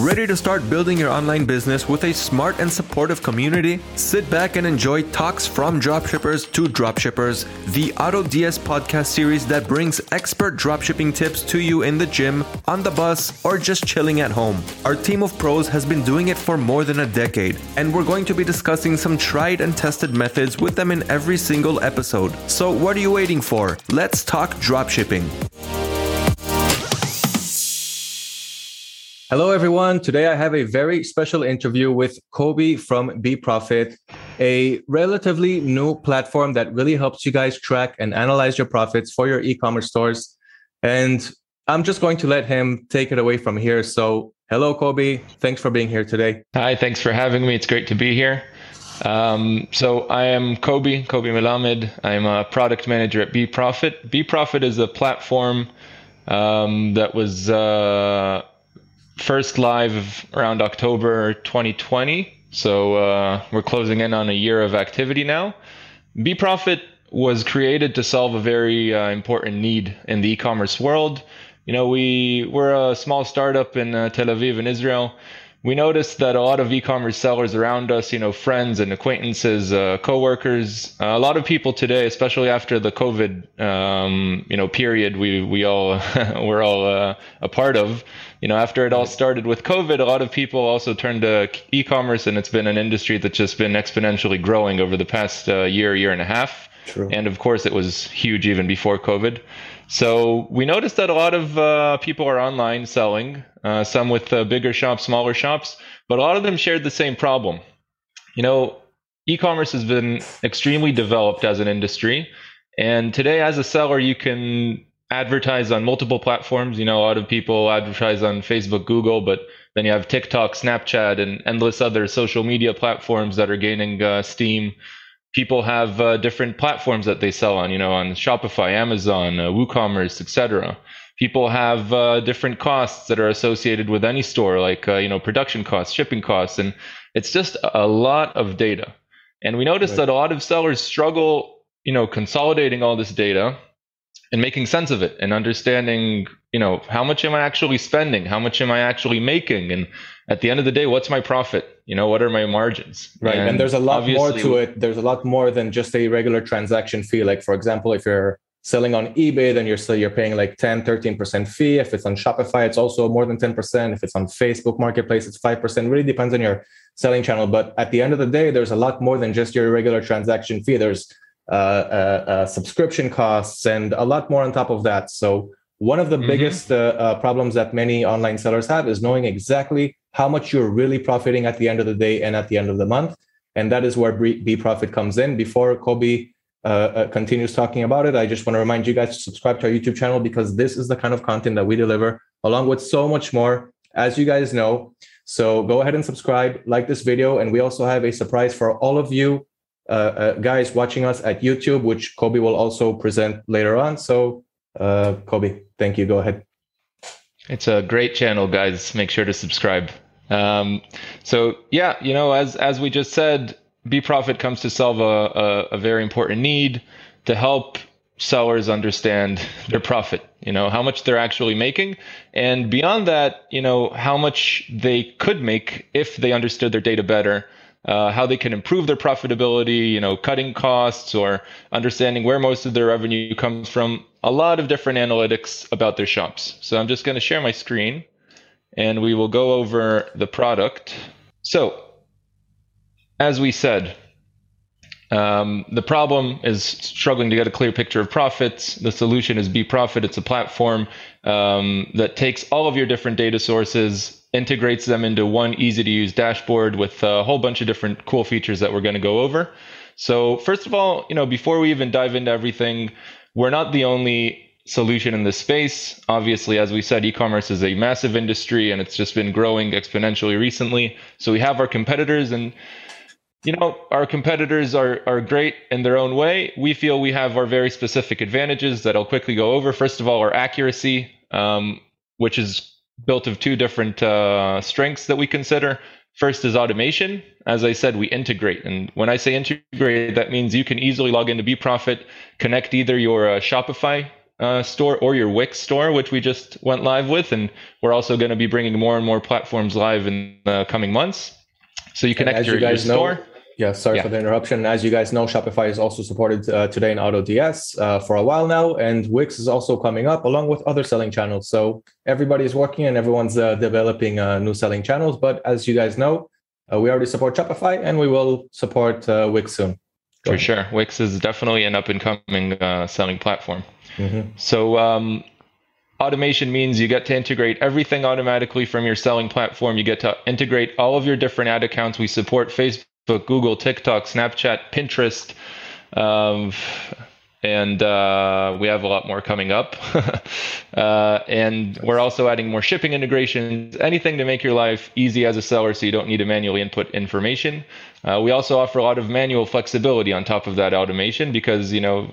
Ready to start building your online business with a smart and supportive community? Sit back and enjoy talks from dropshippers to dropshippers, the AutoDS podcast series that brings expert dropshipping tips to you in the gym, on the bus, or just chilling at home. Our team of pros has been doing it for more than a decade, and we're going to be discussing some tried and tested methods with them in every single episode. So, what are you waiting for? Let's talk dropshipping. Hello, everyone. Today I have a very special interview with Kobe from BeProfit, a relatively new platform that really helps you guys track and analyze your profits for your e commerce stores. And I'm just going to let him take it away from here. So, hello, Kobe. Thanks for being here today. Hi, thanks for having me. It's great to be here. Um, so, I am Kobe, Kobe Melamed. I'm a product manager at BeProfit. Be Profit is a platform um, that was. Uh, first live around October 2020. So uh, we're closing in on a year of activity now. BeProfit was created to solve a very uh, important need in the e-commerce world. You know, we we're a small startup in uh, Tel Aviv in Israel we noticed that a lot of e-commerce sellers around us, you know, friends and acquaintances, uh, coworkers, uh, a lot of people today, especially after the COVID, um, you know, period, we we all we're all uh, a part of. You know, after it all started with COVID, a lot of people also turned to e-commerce, and it's been an industry that's just been exponentially growing over the past uh, year, year and a half. True. And of course, it was huge even before COVID. So we noticed that a lot of uh, people are online selling, uh, some with uh, bigger shops, smaller shops, but a lot of them shared the same problem. You know, e-commerce has been extremely developed as an industry, and today, as a seller, you can advertise on multiple platforms. You know, a lot of people advertise on Facebook, Google, but then you have TikTok, Snapchat, and endless other social media platforms that are gaining uh, steam people have uh, different platforms that they sell on, you know, on Shopify, Amazon, uh, WooCommerce, etc. People have uh, different costs that are associated with any store, like uh, you know, production costs, shipping costs, and it's just a lot of data. And we noticed right. that a lot of sellers struggle, you know, consolidating all this data and making sense of it and understanding, you know, how much am I actually spending? How much am I actually making? And at the end of the day, what's my profit? You know, what are my margins? Right. And, and there's a lot more to it. There's a lot more than just a regular transaction fee. Like, for example, if you're selling on eBay, then you're still you're paying like 10, 13% fee. If it's on Shopify, it's also more than 10%. If it's on Facebook Marketplace, it's 5%. Really depends on your selling channel. But at the end of the day, there's a lot more than just your regular transaction fee. There's uh, uh, uh, subscription costs and a lot more on top of that. So one of the mm-hmm. biggest uh, uh, problems that many online sellers have is knowing exactly how much you're really profiting at the end of the day and at the end of the month. And that is where BeProfit comes in. Before Kobe uh, uh, continues talking about it, I just want to remind you guys to subscribe to our YouTube channel because this is the kind of content that we deliver, along with so much more, as you guys know. So go ahead and subscribe, like this video, and we also have a surprise for all of you uh, uh guys watching us at YouTube, which Kobe will also present later on. So, uh, Kobe, thank you. Go ahead. It's a great channel, guys. Make sure to subscribe. Um, so yeah, you know, as as we just said, BeProfit comes to solve a, a, a very important need to help sellers understand their profit. You know how much they're actually making, and beyond that, you know how much they could make if they understood their data better. Uh, how they can improve their profitability, you know, cutting costs or understanding where most of their revenue comes from. A lot of different analytics about their shops. So I'm just going to share my screen and we will go over the product. So, as we said, um, the problem is struggling to get a clear picture of profits. The solution is BeProfit. It's a platform um, that takes all of your different data sources, integrates them into one easy to use dashboard with a whole bunch of different cool features that we're going to go over. So, first of all, you know, before we even dive into everything, we're not the only solution in this space. Obviously, as we said, e-commerce is a massive industry and it's just been growing exponentially recently. So we have our competitors and you know, our competitors are, are great in their own way. We feel we have our very specific advantages that I'll quickly go over. First of all, our accuracy, um, which is built of two different uh, strengths that we consider. First is automation. As I said, we integrate. And when I say integrate, that means you can easily log into BeProfit, connect either your uh, Shopify uh, store or your Wix store, which we just went live with. And we're also going to be bringing more and more platforms live in the coming months. So you connect your, you guys your store. Yeah, sorry yeah. for the interruption. As you guys know, Shopify is also supported uh, today in AutoDS uh, for a while now, and Wix is also coming up along with other selling channels. So everybody is working and everyone's uh, developing uh, new selling channels. But as you guys know, uh, we already support Shopify, and we will support uh, Wix soon. Go for ahead. sure, Wix is definitely an up and coming selling platform. Mm-hmm. So. Um, automation means you get to integrate everything automatically from your selling platform. You get to integrate all of your different ad accounts. We support Facebook, Google, TikTok, Snapchat, Pinterest. Um, and uh, we have a lot more coming up. uh, and we're also adding more shipping integrations, anything to make your life easy as a seller so you don't need to manually input information. Uh, we also offer a lot of manual flexibility on top of that automation because, you know,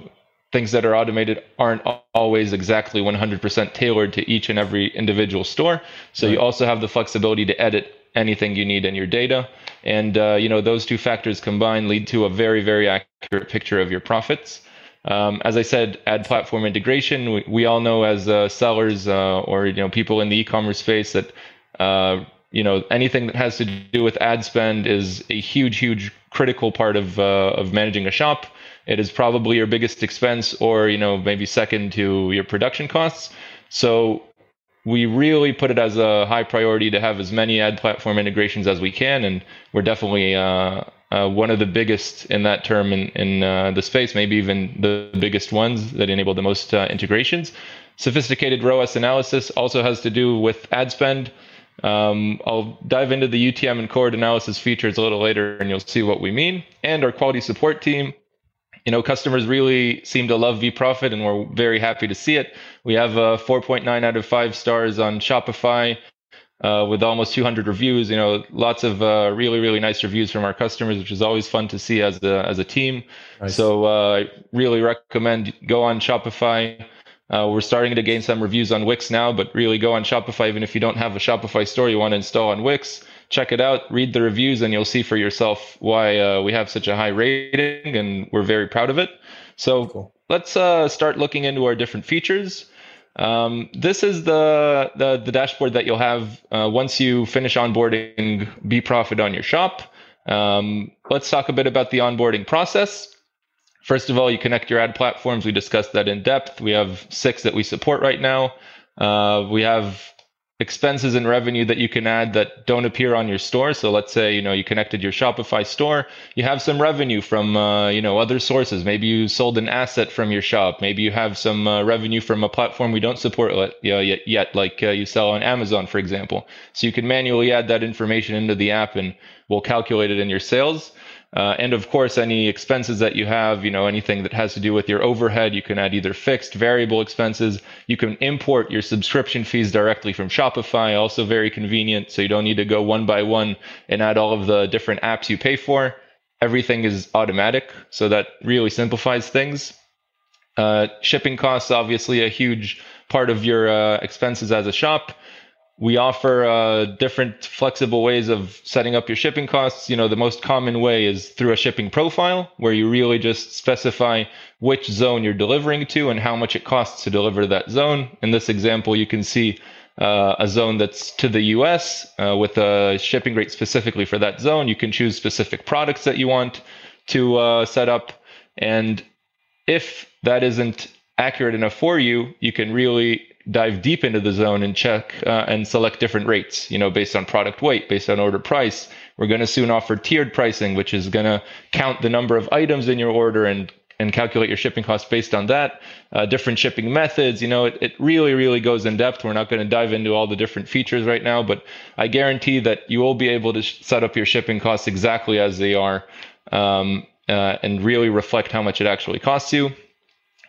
things that are automated aren't always exactly 100% tailored to each and every individual store. So right. you also have the flexibility to edit anything you need in your data. And uh, you know those two factors combined lead to a very very accurate picture of your profits. Um, as I said, ad platform integration. We, we all know as uh, sellers uh, or you know people in the e-commerce space that uh, you know anything that has to do with ad spend is a huge huge critical part of uh, of managing a shop. It is probably your biggest expense, or you know maybe second to your production costs. So we really put it as a high priority to have as many ad platform integrations as we can, and we're definitely uh, uh, one of the biggest in that term in, in uh, the space, maybe even the biggest ones that enable the most uh, integrations. Sophisticated ROAS analysis also has to do with ad spend. Um, I'll dive into the UTM and cohort analysis features a little later, and you'll see what we mean. And our quality support team you know, customers really seem to love BeProfit, and we're very happy to see it. We have a 4.9 out of five stars on Shopify. Uh, with almost 200 reviews, you know, lots of uh, really, really nice reviews from our customers, which is always fun to see as a as a team. Nice. So uh, I really recommend go on Shopify. Uh, we're starting to gain some reviews on Wix now, but really go on Shopify. Even if you don't have a Shopify store you want to install on Wix, check it out, read the reviews, and you'll see for yourself why uh, we have such a high rating, and we're very proud of it. So cool. let's uh, start looking into our different features. Um, this is the, the, the dashboard that you'll have uh, once you finish onboarding BeProfit on your shop. Um, let's talk a bit about the onboarding process. First of all, you connect your ad platforms. We discussed that in depth. We have six that we support right now. Uh, we have expenses and revenue that you can add that don't appear on your store. So let's say, you know, you connected your Shopify store, you have some revenue from, uh, you know, other sources. Maybe you sold an asset from your shop. Maybe you have some uh, revenue from a platform we don't support yet, yet like uh, you sell on Amazon, for example. So you can manually add that information into the app and we'll calculate it in your sales. Uh, and of course, any expenses that you have, you know, anything that has to do with your overhead, you can add either fixed, variable expenses. You can import your subscription fees directly from Shopify, also very convenient. So you don't need to go one by one and add all of the different apps you pay for. Everything is automatic. So that really simplifies things. Uh, shipping costs, obviously, a huge part of your uh, expenses as a shop we offer uh, different flexible ways of setting up your shipping costs. You know, the most common way is through a shipping profile where you really just specify which zone you're delivering to and how much it costs to deliver that zone. In this example, you can see uh, a zone that's to the US uh, with a shipping rate specifically for that zone. You can choose specific products that you want to uh, set up. And if that isn't accurate enough for you, you can really dive deep into the zone and check uh, and select different rates, you know, based on product weight, based on order price. We're going to soon offer tiered pricing, which is going to count the number of items in your order and and calculate your shipping costs based on that. Uh, different shipping methods, you know, it, it really, really goes in depth. We're not going to dive into all the different features right now, but I guarantee that you will be able to sh- set up your shipping costs exactly as they are um, uh, and really reflect how much it actually costs you.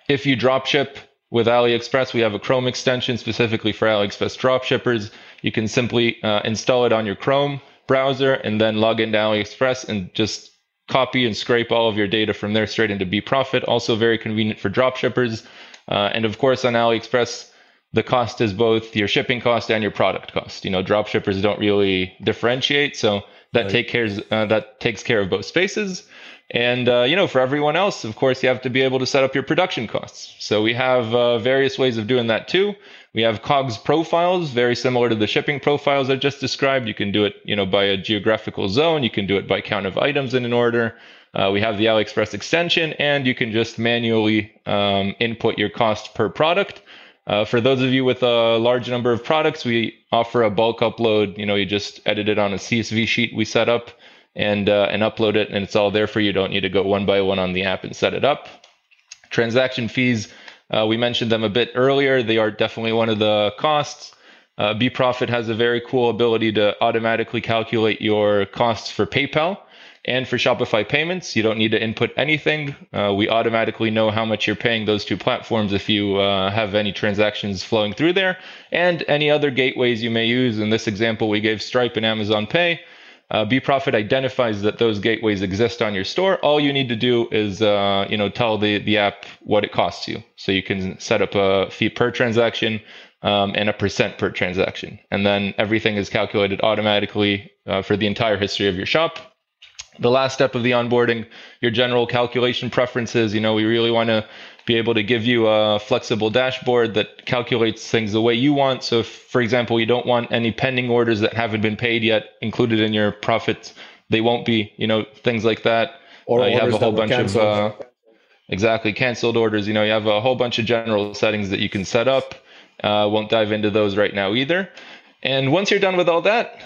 If you drop ship, with AliExpress, we have a Chrome extension specifically for AliExpress dropshippers. You can simply uh, install it on your Chrome browser and then log into AliExpress and just copy and scrape all of your data from there straight into BeProfit. Also very convenient for dropshippers. Uh, and of course, on AliExpress, the cost is both your shipping cost and your product cost. You know, dropshippers don't really differentiate, so that right. take cares uh, that takes care of both spaces. And uh, you know, for everyone else, of course, you have to be able to set up your production costs. So we have uh, various ways of doing that too. We have COGS profiles, very similar to the shipping profiles I just described. You can do it, you know, by a geographical zone. You can do it by count of items in an order. Uh, we have the AliExpress extension, and you can just manually um, input your cost per product. Uh, for those of you with a large number of products, we offer a bulk upload. You know, you just edit it on a CSV sheet we set up and uh, and upload it, and it's all there for you. You don't need to go one by one on the app and set it up. Transaction fees, uh, we mentioned them a bit earlier. They are definitely one of the costs. Uh, BeProfit has a very cool ability to automatically calculate your costs for PayPal and for Shopify payments. You don't need to input anything. Uh, we automatically know how much you're paying those two platforms if you uh, have any transactions flowing through there, and any other gateways you may use. In this example, we gave Stripe and Amazon Pay. Uh, BeProfit identifies that those gateways exist on your store. All you need to do is, uh, you know, tell the, the app what it costs you. So you can set up a fee per transaction um, and a percent per transaction. And then everything is calculated automatically uh, for the entire history of your shop. The last step of the onboarding, your general calculation preferences. You know, we really want to be able to give you a flexible dashboard that calculates things the way you want. So, if, for example, you don't want any pending orders that haven't been paid yet included in your profits, they won't be. You know, things like that. Or uh, you have a whole bunch canceled. of uh, exactly canceled orders. You know, you have a whole bunch of general settings that you can set up. Uh, won't dive into those right now either. And once you're done with all that,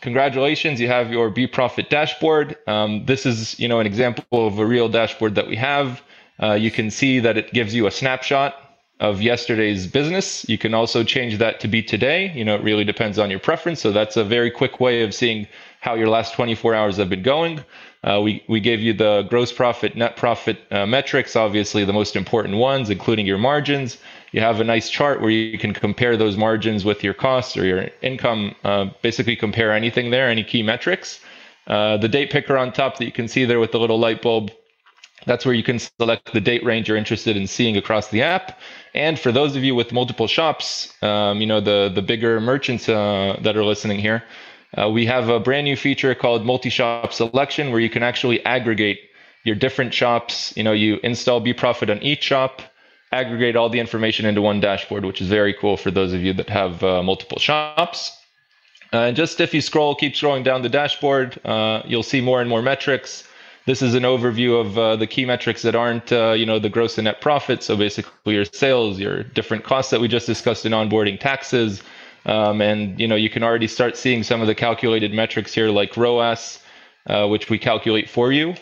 congratulations, you have your BeProfit dashboard. Um, this is, you know, an example of a real dashboard that we have. Uh, you can see that it gives you a snapshot of yesterday's business. You can also change that to be today. You know, it really depends on your preference. So that's a very quick way of seeing how your last 24 hours have been going. Uh, we, we gave you the gross profit, net profit uh, metrics, obviously the most important ones, including your margins. You have a nice chart where you can compare those margins with your costs or your income, uh, basically compare anything there, any key metrics. Uh, the date picker on top that you can see there with the little light bulb that's where you can select the date range you're interested in seeing across the app. And for those of you with multiple shops, um, you know, the, the bigger merchants uh, that are listening here, uh, we have a brand new feature called multi-shop selection where you can actually aggregate your different shops. You know, you install BeProfit on each shop, aggregate all the information into one dashboard, which is very cool for those of you that have uh, multiple shops. Uh, and just if you scroll, keep scrolling down the dashboard, uh, you'll see more and more metrics. This is an overview of uh, the key metrics that aren't, uh, you know, the gross and net profit. So basically, your sales, your different costs that we just discussed in onboarding, taxes, um, and you know, you can already start seeing some of the calculated metrics here, like ROAS, uh, which we calculate for you.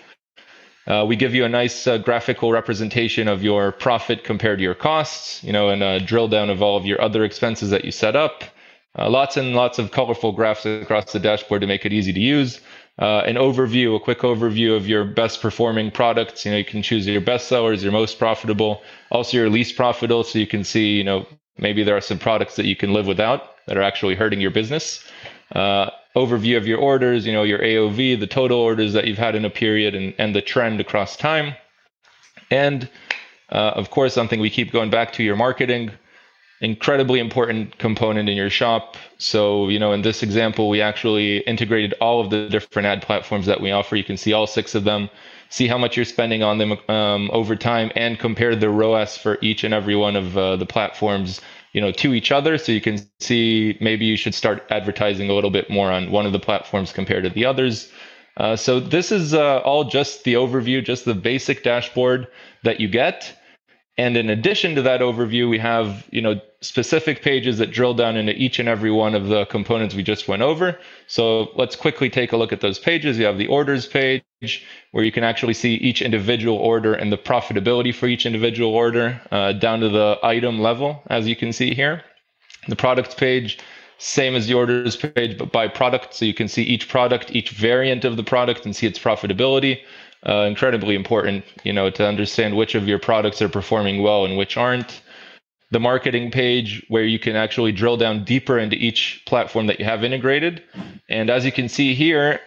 Uh, we give you a nice uh, graphical representation of your profit compared to your costs, you know, and a drill down of all of your other expenses that you set up. Uh, lots and lots of colorful graphs across the dashboard to make it easy to use uh, an overview, a quick overview of your best performing products. You know, you can choose your best sellers, your most profitable, also your least profitable. So you can see, you know, maybe there are some products that you can live without that are actually hurting your business. Uh, overview of your orders, you know, your AOV, the total orders that you've had in a period, and, and the trend across time. And uh, of course, something we keep going back to your marketing incredibly important component in your shop. So, you know, in this example, we actually integrated all of the different ad platforms that we offer. You can see all six of them, see how much you're spending on them um, over time, and compare the ROAS for each and every one of uh, the platforms, you know, to each other. So you can see maybe you should start advertising a little bit more on one of the platforms compared to the others. Uh, so this is uh, all just the overview, just the basic dashboard that you get. And in addition to that overview, we have, you know, specific pages that drill down into each and every one of the components we just went over. So let's quickly take a look at those pages. You have the orders page where you can actually see each individual order and the profitability for each individual order uh, down to the item level, as you can see here. The products page, same as the orders page, but by product. So you can see each product, each variant of the product and see its profitability uh, incredibly important, you know, to understand which of your products are performing well and which aren't. The marketing page where you can actually drill down deeper into each platform that you have integrated. And as you can see here,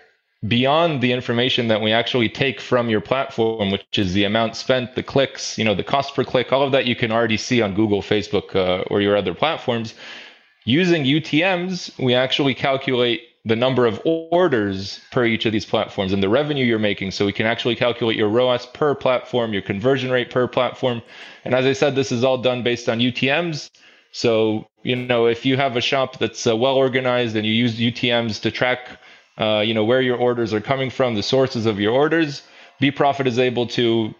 beyond the information that we actually take from your platform, which is the amount spent, the clicks, you know, the cost per click, all of that you can already see on Google, Facebook, uh, or your other platforms. Using UTMs, we actually calculate the number of orders per each of these platforms and the revenue you're making. So we can actually calculate your ROAS per platform, your conversion rate per platform. And as I said, this is all done based on UTMs. So, you know, if you have a shop that's uh, well organized and you use UTMs to track, uh, you know, where your orders are coming from, the sources of your orders, BeProfit is able to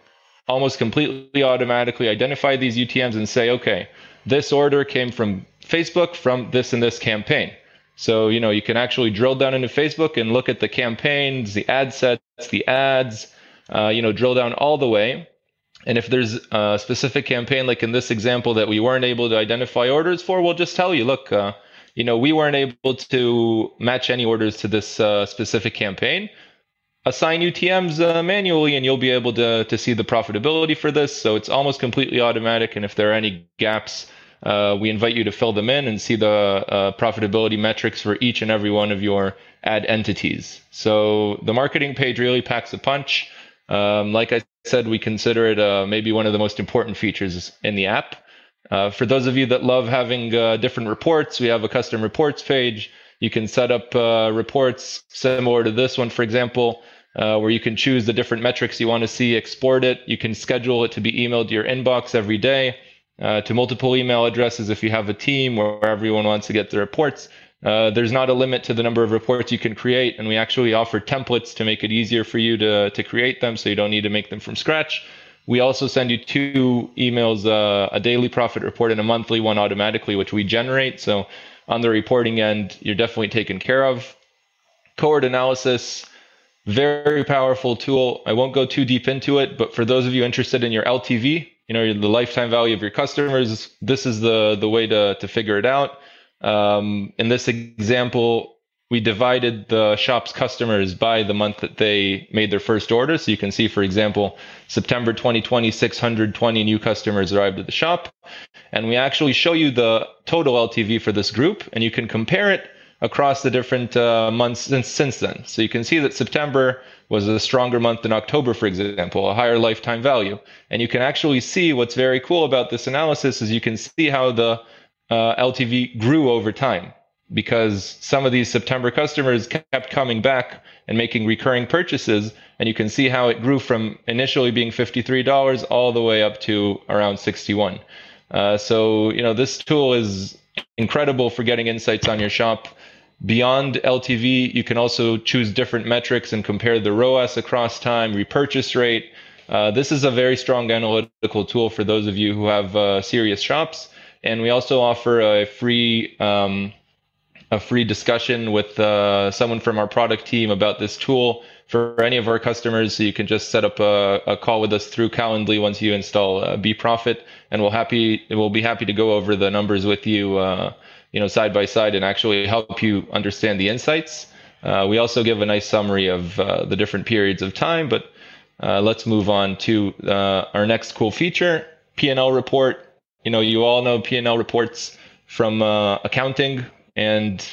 almost completely automatically identify these UTMs and say, okay, this order came from Facebook from this and this campaign. So, you know, you can actually drill down into Facebook and look at the campaigns, the ad sets, the ads, uh, you know, drill down all the way. And if there's a specific campaign, like in this example that we weren't able to identify orders for, we'll just tell you, look, uh, you know, we weren't able to match any orders to this uh, specific campaign. Assign UTMs uh, manually, and you'll be able to to see the profitability for this. So it's almost completely automatic. And if there are any gaps, uh, we invite you to fill them in and see the uh, profitability metrics for each and every one of your ad entities. So the marketing page really packs a punch. Um, like I said, we consider it uh, maybe one of the most important features in the app. Uh, for those of you that love having uh, different reports, we have a custom reports page. You can set up uh, reports similar to this one, for example, where you can choose the different metrics you want to see, export it. You can schedule it to be emailed to your inbox every day uh, to multiple email addresses if you have a team where everyone wants to get the reports. Uh, there's not a limit to the number of reports you can create, and we actually offer templates to make it easier for you to, to create them so you don't need to make them from scratch. We also send you two emails, uh, a daily profit report and a monthly one automatically, which we generate. So on the reporting end, you're definitely taken care of. Cohort analysis, very powerful tool. I won't go too deep into it, but for those of you interested in your LTV, you know the lifetime value of your customers this is the the way to to figure it out um, in this example we divided the shop's customers by the month that they made their first order. So you can see for example september 2020 620 new customers arrived at the shop. And we actually show you the total ltv for this group and you can compare it across the different uh, months since, since then. So you can see that september was a stronger month than October, for example, a higher lifetime value. And you can actually see what's very cool about this analysis is you can see how the uh, LTV grew over time because some of these September customers kept coming back and making recurring purchases. And you can see how it grew from initially being $53 all the way up to around 61. Uh, so, you know, this tool is incredible for getting insights on your shop. Beyond LTV, you can also choose different metrics and compare the ROAS across time, repurchase rate. Uh, this is a very strong analytical tool for those of you who have uh, serious shops. And we also offer a free um, a free discussion with uh, someone from our product team about this tool for any of our customers. So you can just set up a, a call with us through Calendly once you install uh, BeProfit, and we'll happy we'll be happy to go over the numbers with you uh, you know, side by side and actually help you understand the insights. Uh, we also give a nice summary of uh, the different periods of time, but uh, let's move on to uh, our next cool feature, P&L report. You know, you all know P&L reports from uh, accounting, and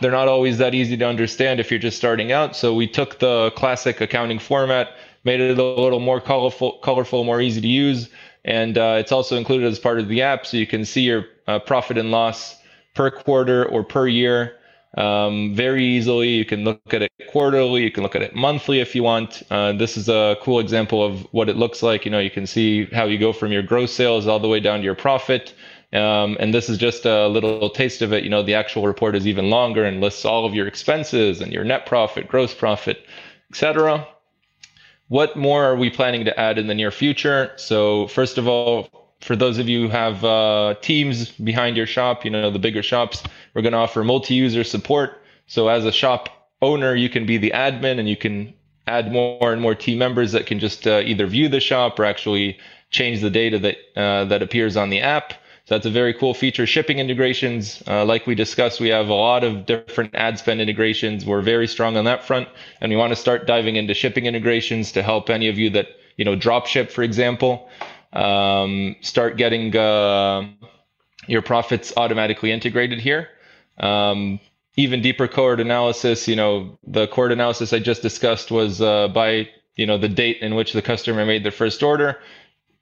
they're not always that easy to understand if you're just starting out. So we took the classic accounting format, made it a little more colorful, colorful, more easy to use, and uh, it's also included as part of the app, so you can see your profit and loss per quarter or per year um, very easily. You can look at it quarterly, you can look at it monthly if you want. Uh, this is a cool example of what it looks like. You know, you can see how you go from your gross sales all the way down to your profit. Um, and this is just a little taste of it. You know, the actual report is even longer and lists all of your expenses and your net profit, gross profit, etc. What more are we planning to add in the near future? So, first of all, for those of you who have uh, teams behind your shop, you know, the bigger shops, we're going to offer multi-user support. So as a shop owner, you can be the admin and you can add more and more team members that can just uh, either view the shop or actually change the data that uh, that appears on the app. So that's a very cool feature. Shipping integrations, uh, like we discussed, we have a lot of different ad spend integrations. We're very strong on that front, and we want to start diving into shipping integrations to help any of you that you know drop ship, for example um, start getting uh, your profits automatically integrated here. Um, even deeper cohort analysis, you know, the cohort analysis I just discussed was uh, by, you know, the date in which the customer made their first order.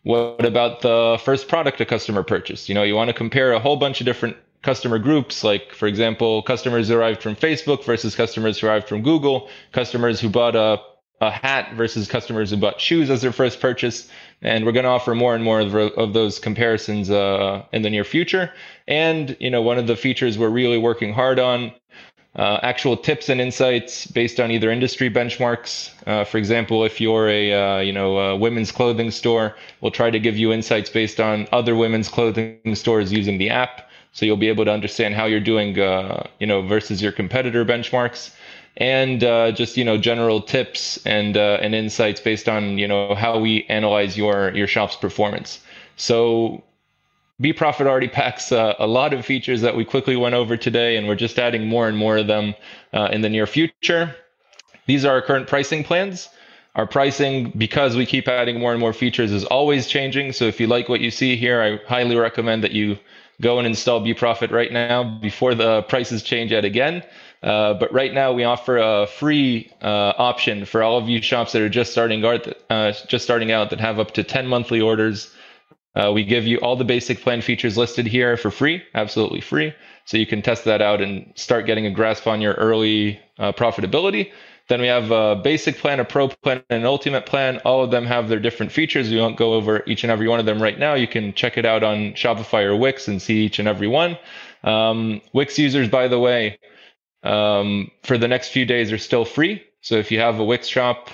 What about the first product a customer purchased? You know, you want to compare a whole bunch of different customer groups, like for example, customers arrived from Facebook versus customers arrived from Google, customers who bought a, a hat versus customers who bought shoes as their first purchase. And we're going to offer more and more of, of those comparisons uh, in the near future. And you know, one of the features we're really working hard on uh, actual tips and insights based on either industry benchmarks. Uh, for example, if you're a uh, you know a women's clothing store, we'll try to give you insights based on other women's clothing stores using the app, so you'll be able to understand how you're doing uh, you know versus your competitor benchmarks. And uh, just you know general tips and uh, and insights based on you know how we analyze your your shop's performance. So BeProfit already packs uh, a lot of features that we quickly went over today, and we're just adding more and more of them uh, in the near future. These are our current pricing plans. Our pricing, because we keep adding more and more features, is always changing. So if you like what you see here, I highly recommend that you go and install BeProfit right now before the prices change yet again. Uh, but right now we offer a free uh, option for all of you shops that are just starting uh, just starting out that have up to 10 monthly orders uh, we give you all the basic plan features listed here for free, absolutely free. So you can test that out and start getting a grasp on your early uh, profitability. Then we have a basic plan, a pro plan, and an ultimate plan. All of them have their different features. We won't go over each and every one of them right now. You can check it out on Shopify or Wix and see each and every one. Um, Wix users, by the way, um, for the next few days are still free. So if you have a Wix shop,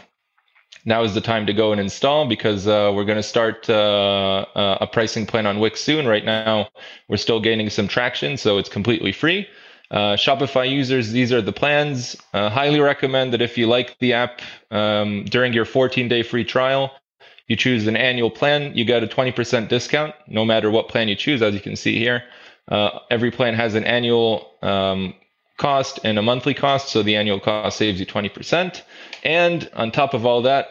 now is the time to go and install because uh, we're going to start uh, uh, a pricing plan on Wix soon. Right now, we're still gaining some traction, so it's completely free. Uh, Shopify users, these are the plans. Uh, highly recommend that if you like the app um, during your 14 day free trial, you choose an annual plan, you get a 20% discount no matter what plan you choose, as you can see here. Uh, every plan has an annual um, cost and a monthly cost, so the annual cost saves you 20%. And on top of all that,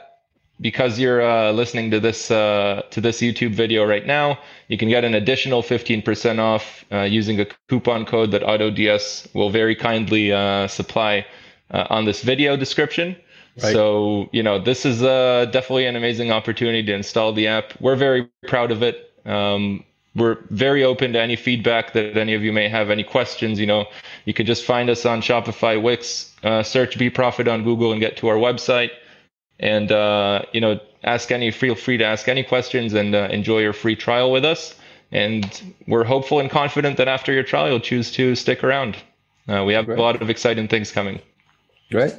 because you're uh, listening to this uh, to this YouTube video right now, you can get an additional 15% off uh, using a coupon code that AutoDS will very kindly uh, supply uh, on this video description. Right. So you know this is uh, definitely an amazing opportunity to install the app. We're very proud of it. Um, we're very open to any feedback that any of you may have, any questions. You know, you can just find us on Shopify, Wix, uh, search BeProfit on Google, and get to our website. And uh, you know, ask any feel free to ask any questions and uh, enjoy your free trial with us. And we're hopeful and confident that after your trial, you'll choose to stick around. Uh, we have Great. a lot of exciting things coming. Great.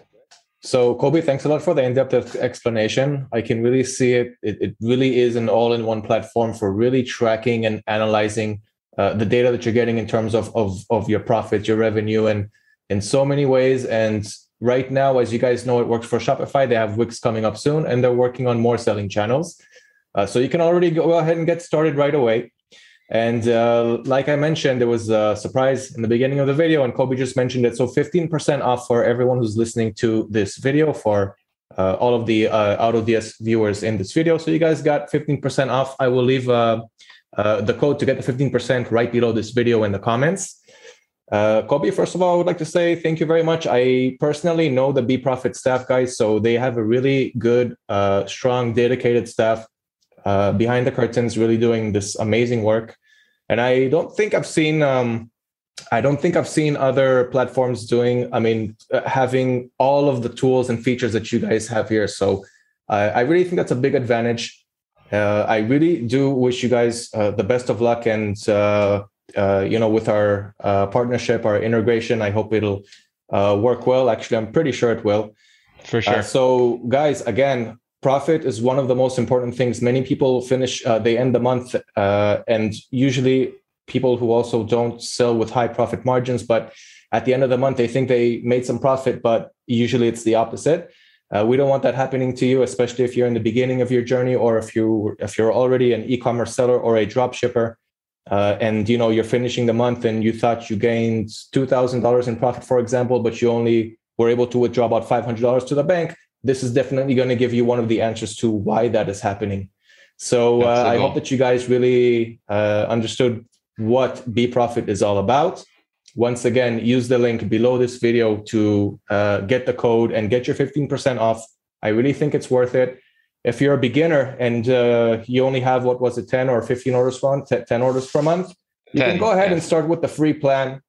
So, Kobe, thanks a lot for the in-depth explanation. I can really see it. It, it really is an all-in-one platform for really tracking and analyzing uh, the data that you're getting in terms of, of of your profits, your revenue, and in so many ways. And right now, as you guys know, it works for Shopify. They have Wix coming up soon, and they're working on more selling channels. Uh, so you can already go ahead and get started right away. And uh, like I mentioned, there was a surprise in the beginning of the video, and Kobe just mentioned it. So 15% off for everyone who's listening to this video for uh, all of the uh, AutoDS viewers in this video. So you guys got 15% off. I will leave uh, uh, the code to get the 15% right below this video in the comments. Uh, Kobe, first of all, I would like to say thank you very much. I personally know the BeProfit staff guys, so they have a really good, uh, strong, dedicated staff behind the curtains, really doing this amazing work. And I don't think I've seen, um, I don't think I've seen other platforms doing. I mean, uh, having all of the tools and features that you guys have here. So I really think that's a big advantage uh, I really do wish you guys uh, the best of luck, and uh, uh you know, with our uh, partnership, our integration, I hope it'll uh, work well. Actually, I'm pretty sure it will. For sure. so, guys, again, profit is one of the most important things. Many people finish, they end the month, and usually people who also don't sell with high profit margins, but at the end of the month, they think they made some profit, but usually it's the opposite. Uh, we don't want that happening to you, especially if you're in the beginning of your journey or if you if you're already an e-commerce seller or a drop shipper, uh, and you know you're finishing the month and you thought you gained two thousand dollars in profit, for example, but you only were able to withdraw about five hundred dollars to the bank. This is definitely going to give you one of the answers to why that is happening. So uh, I hope that you guys really uh, understood what BeProfit is all about once again, use the link below this video to uh, get the code and get your 15% off. I really think it's worth it. If you're a beginner and uh, you only have what was it, 10 or 15 orders per month, 10 orders per month, you 10, can go ahead yeah. and start with the free plan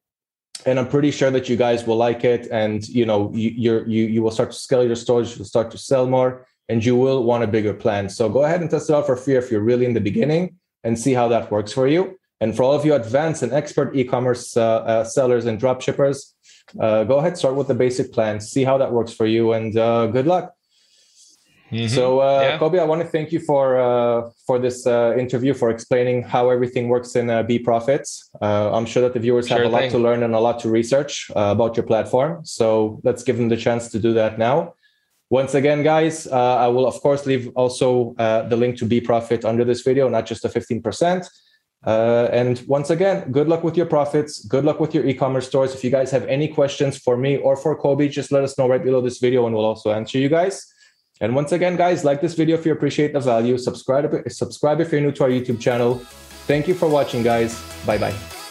and i'm pretty sure that you guys will like it. And you know you you you will start to scale your stores you'll start to sell more and you will want a bigger plan. So go ahead and test it out for free if you're really in the beginning and see how that works for you. And for all of you advanced and expert e-commerce uh, uh, sellers and drop shippers uh, go ahead start with the basic plan see how that works for you and uh, good luck Mm-hmm. So, uh, yeah. Kobe, I want to thank you for uh, for this uh, interview, for explaining how everything works in uh, BeProfits. Uh, I'm sure that the viewers have a lot to learn and a lot to research uh, about your platform. So, let's give them the chance to do that now. Once again, guys, uh, I will of course leave also the link to BeProfit under this video, not just the 15%. and once again, good luck with your profits. Good luck with your e-commerce stores. If you guys have any questions for me or for Kobe, just let us know right below this video, and we'll also answer you guys. And once again, guys, like this video if you appreciate the value. Subscribe, subscribe if you're new to our YouTube channel. Thank you for watching, guys. Bye bye.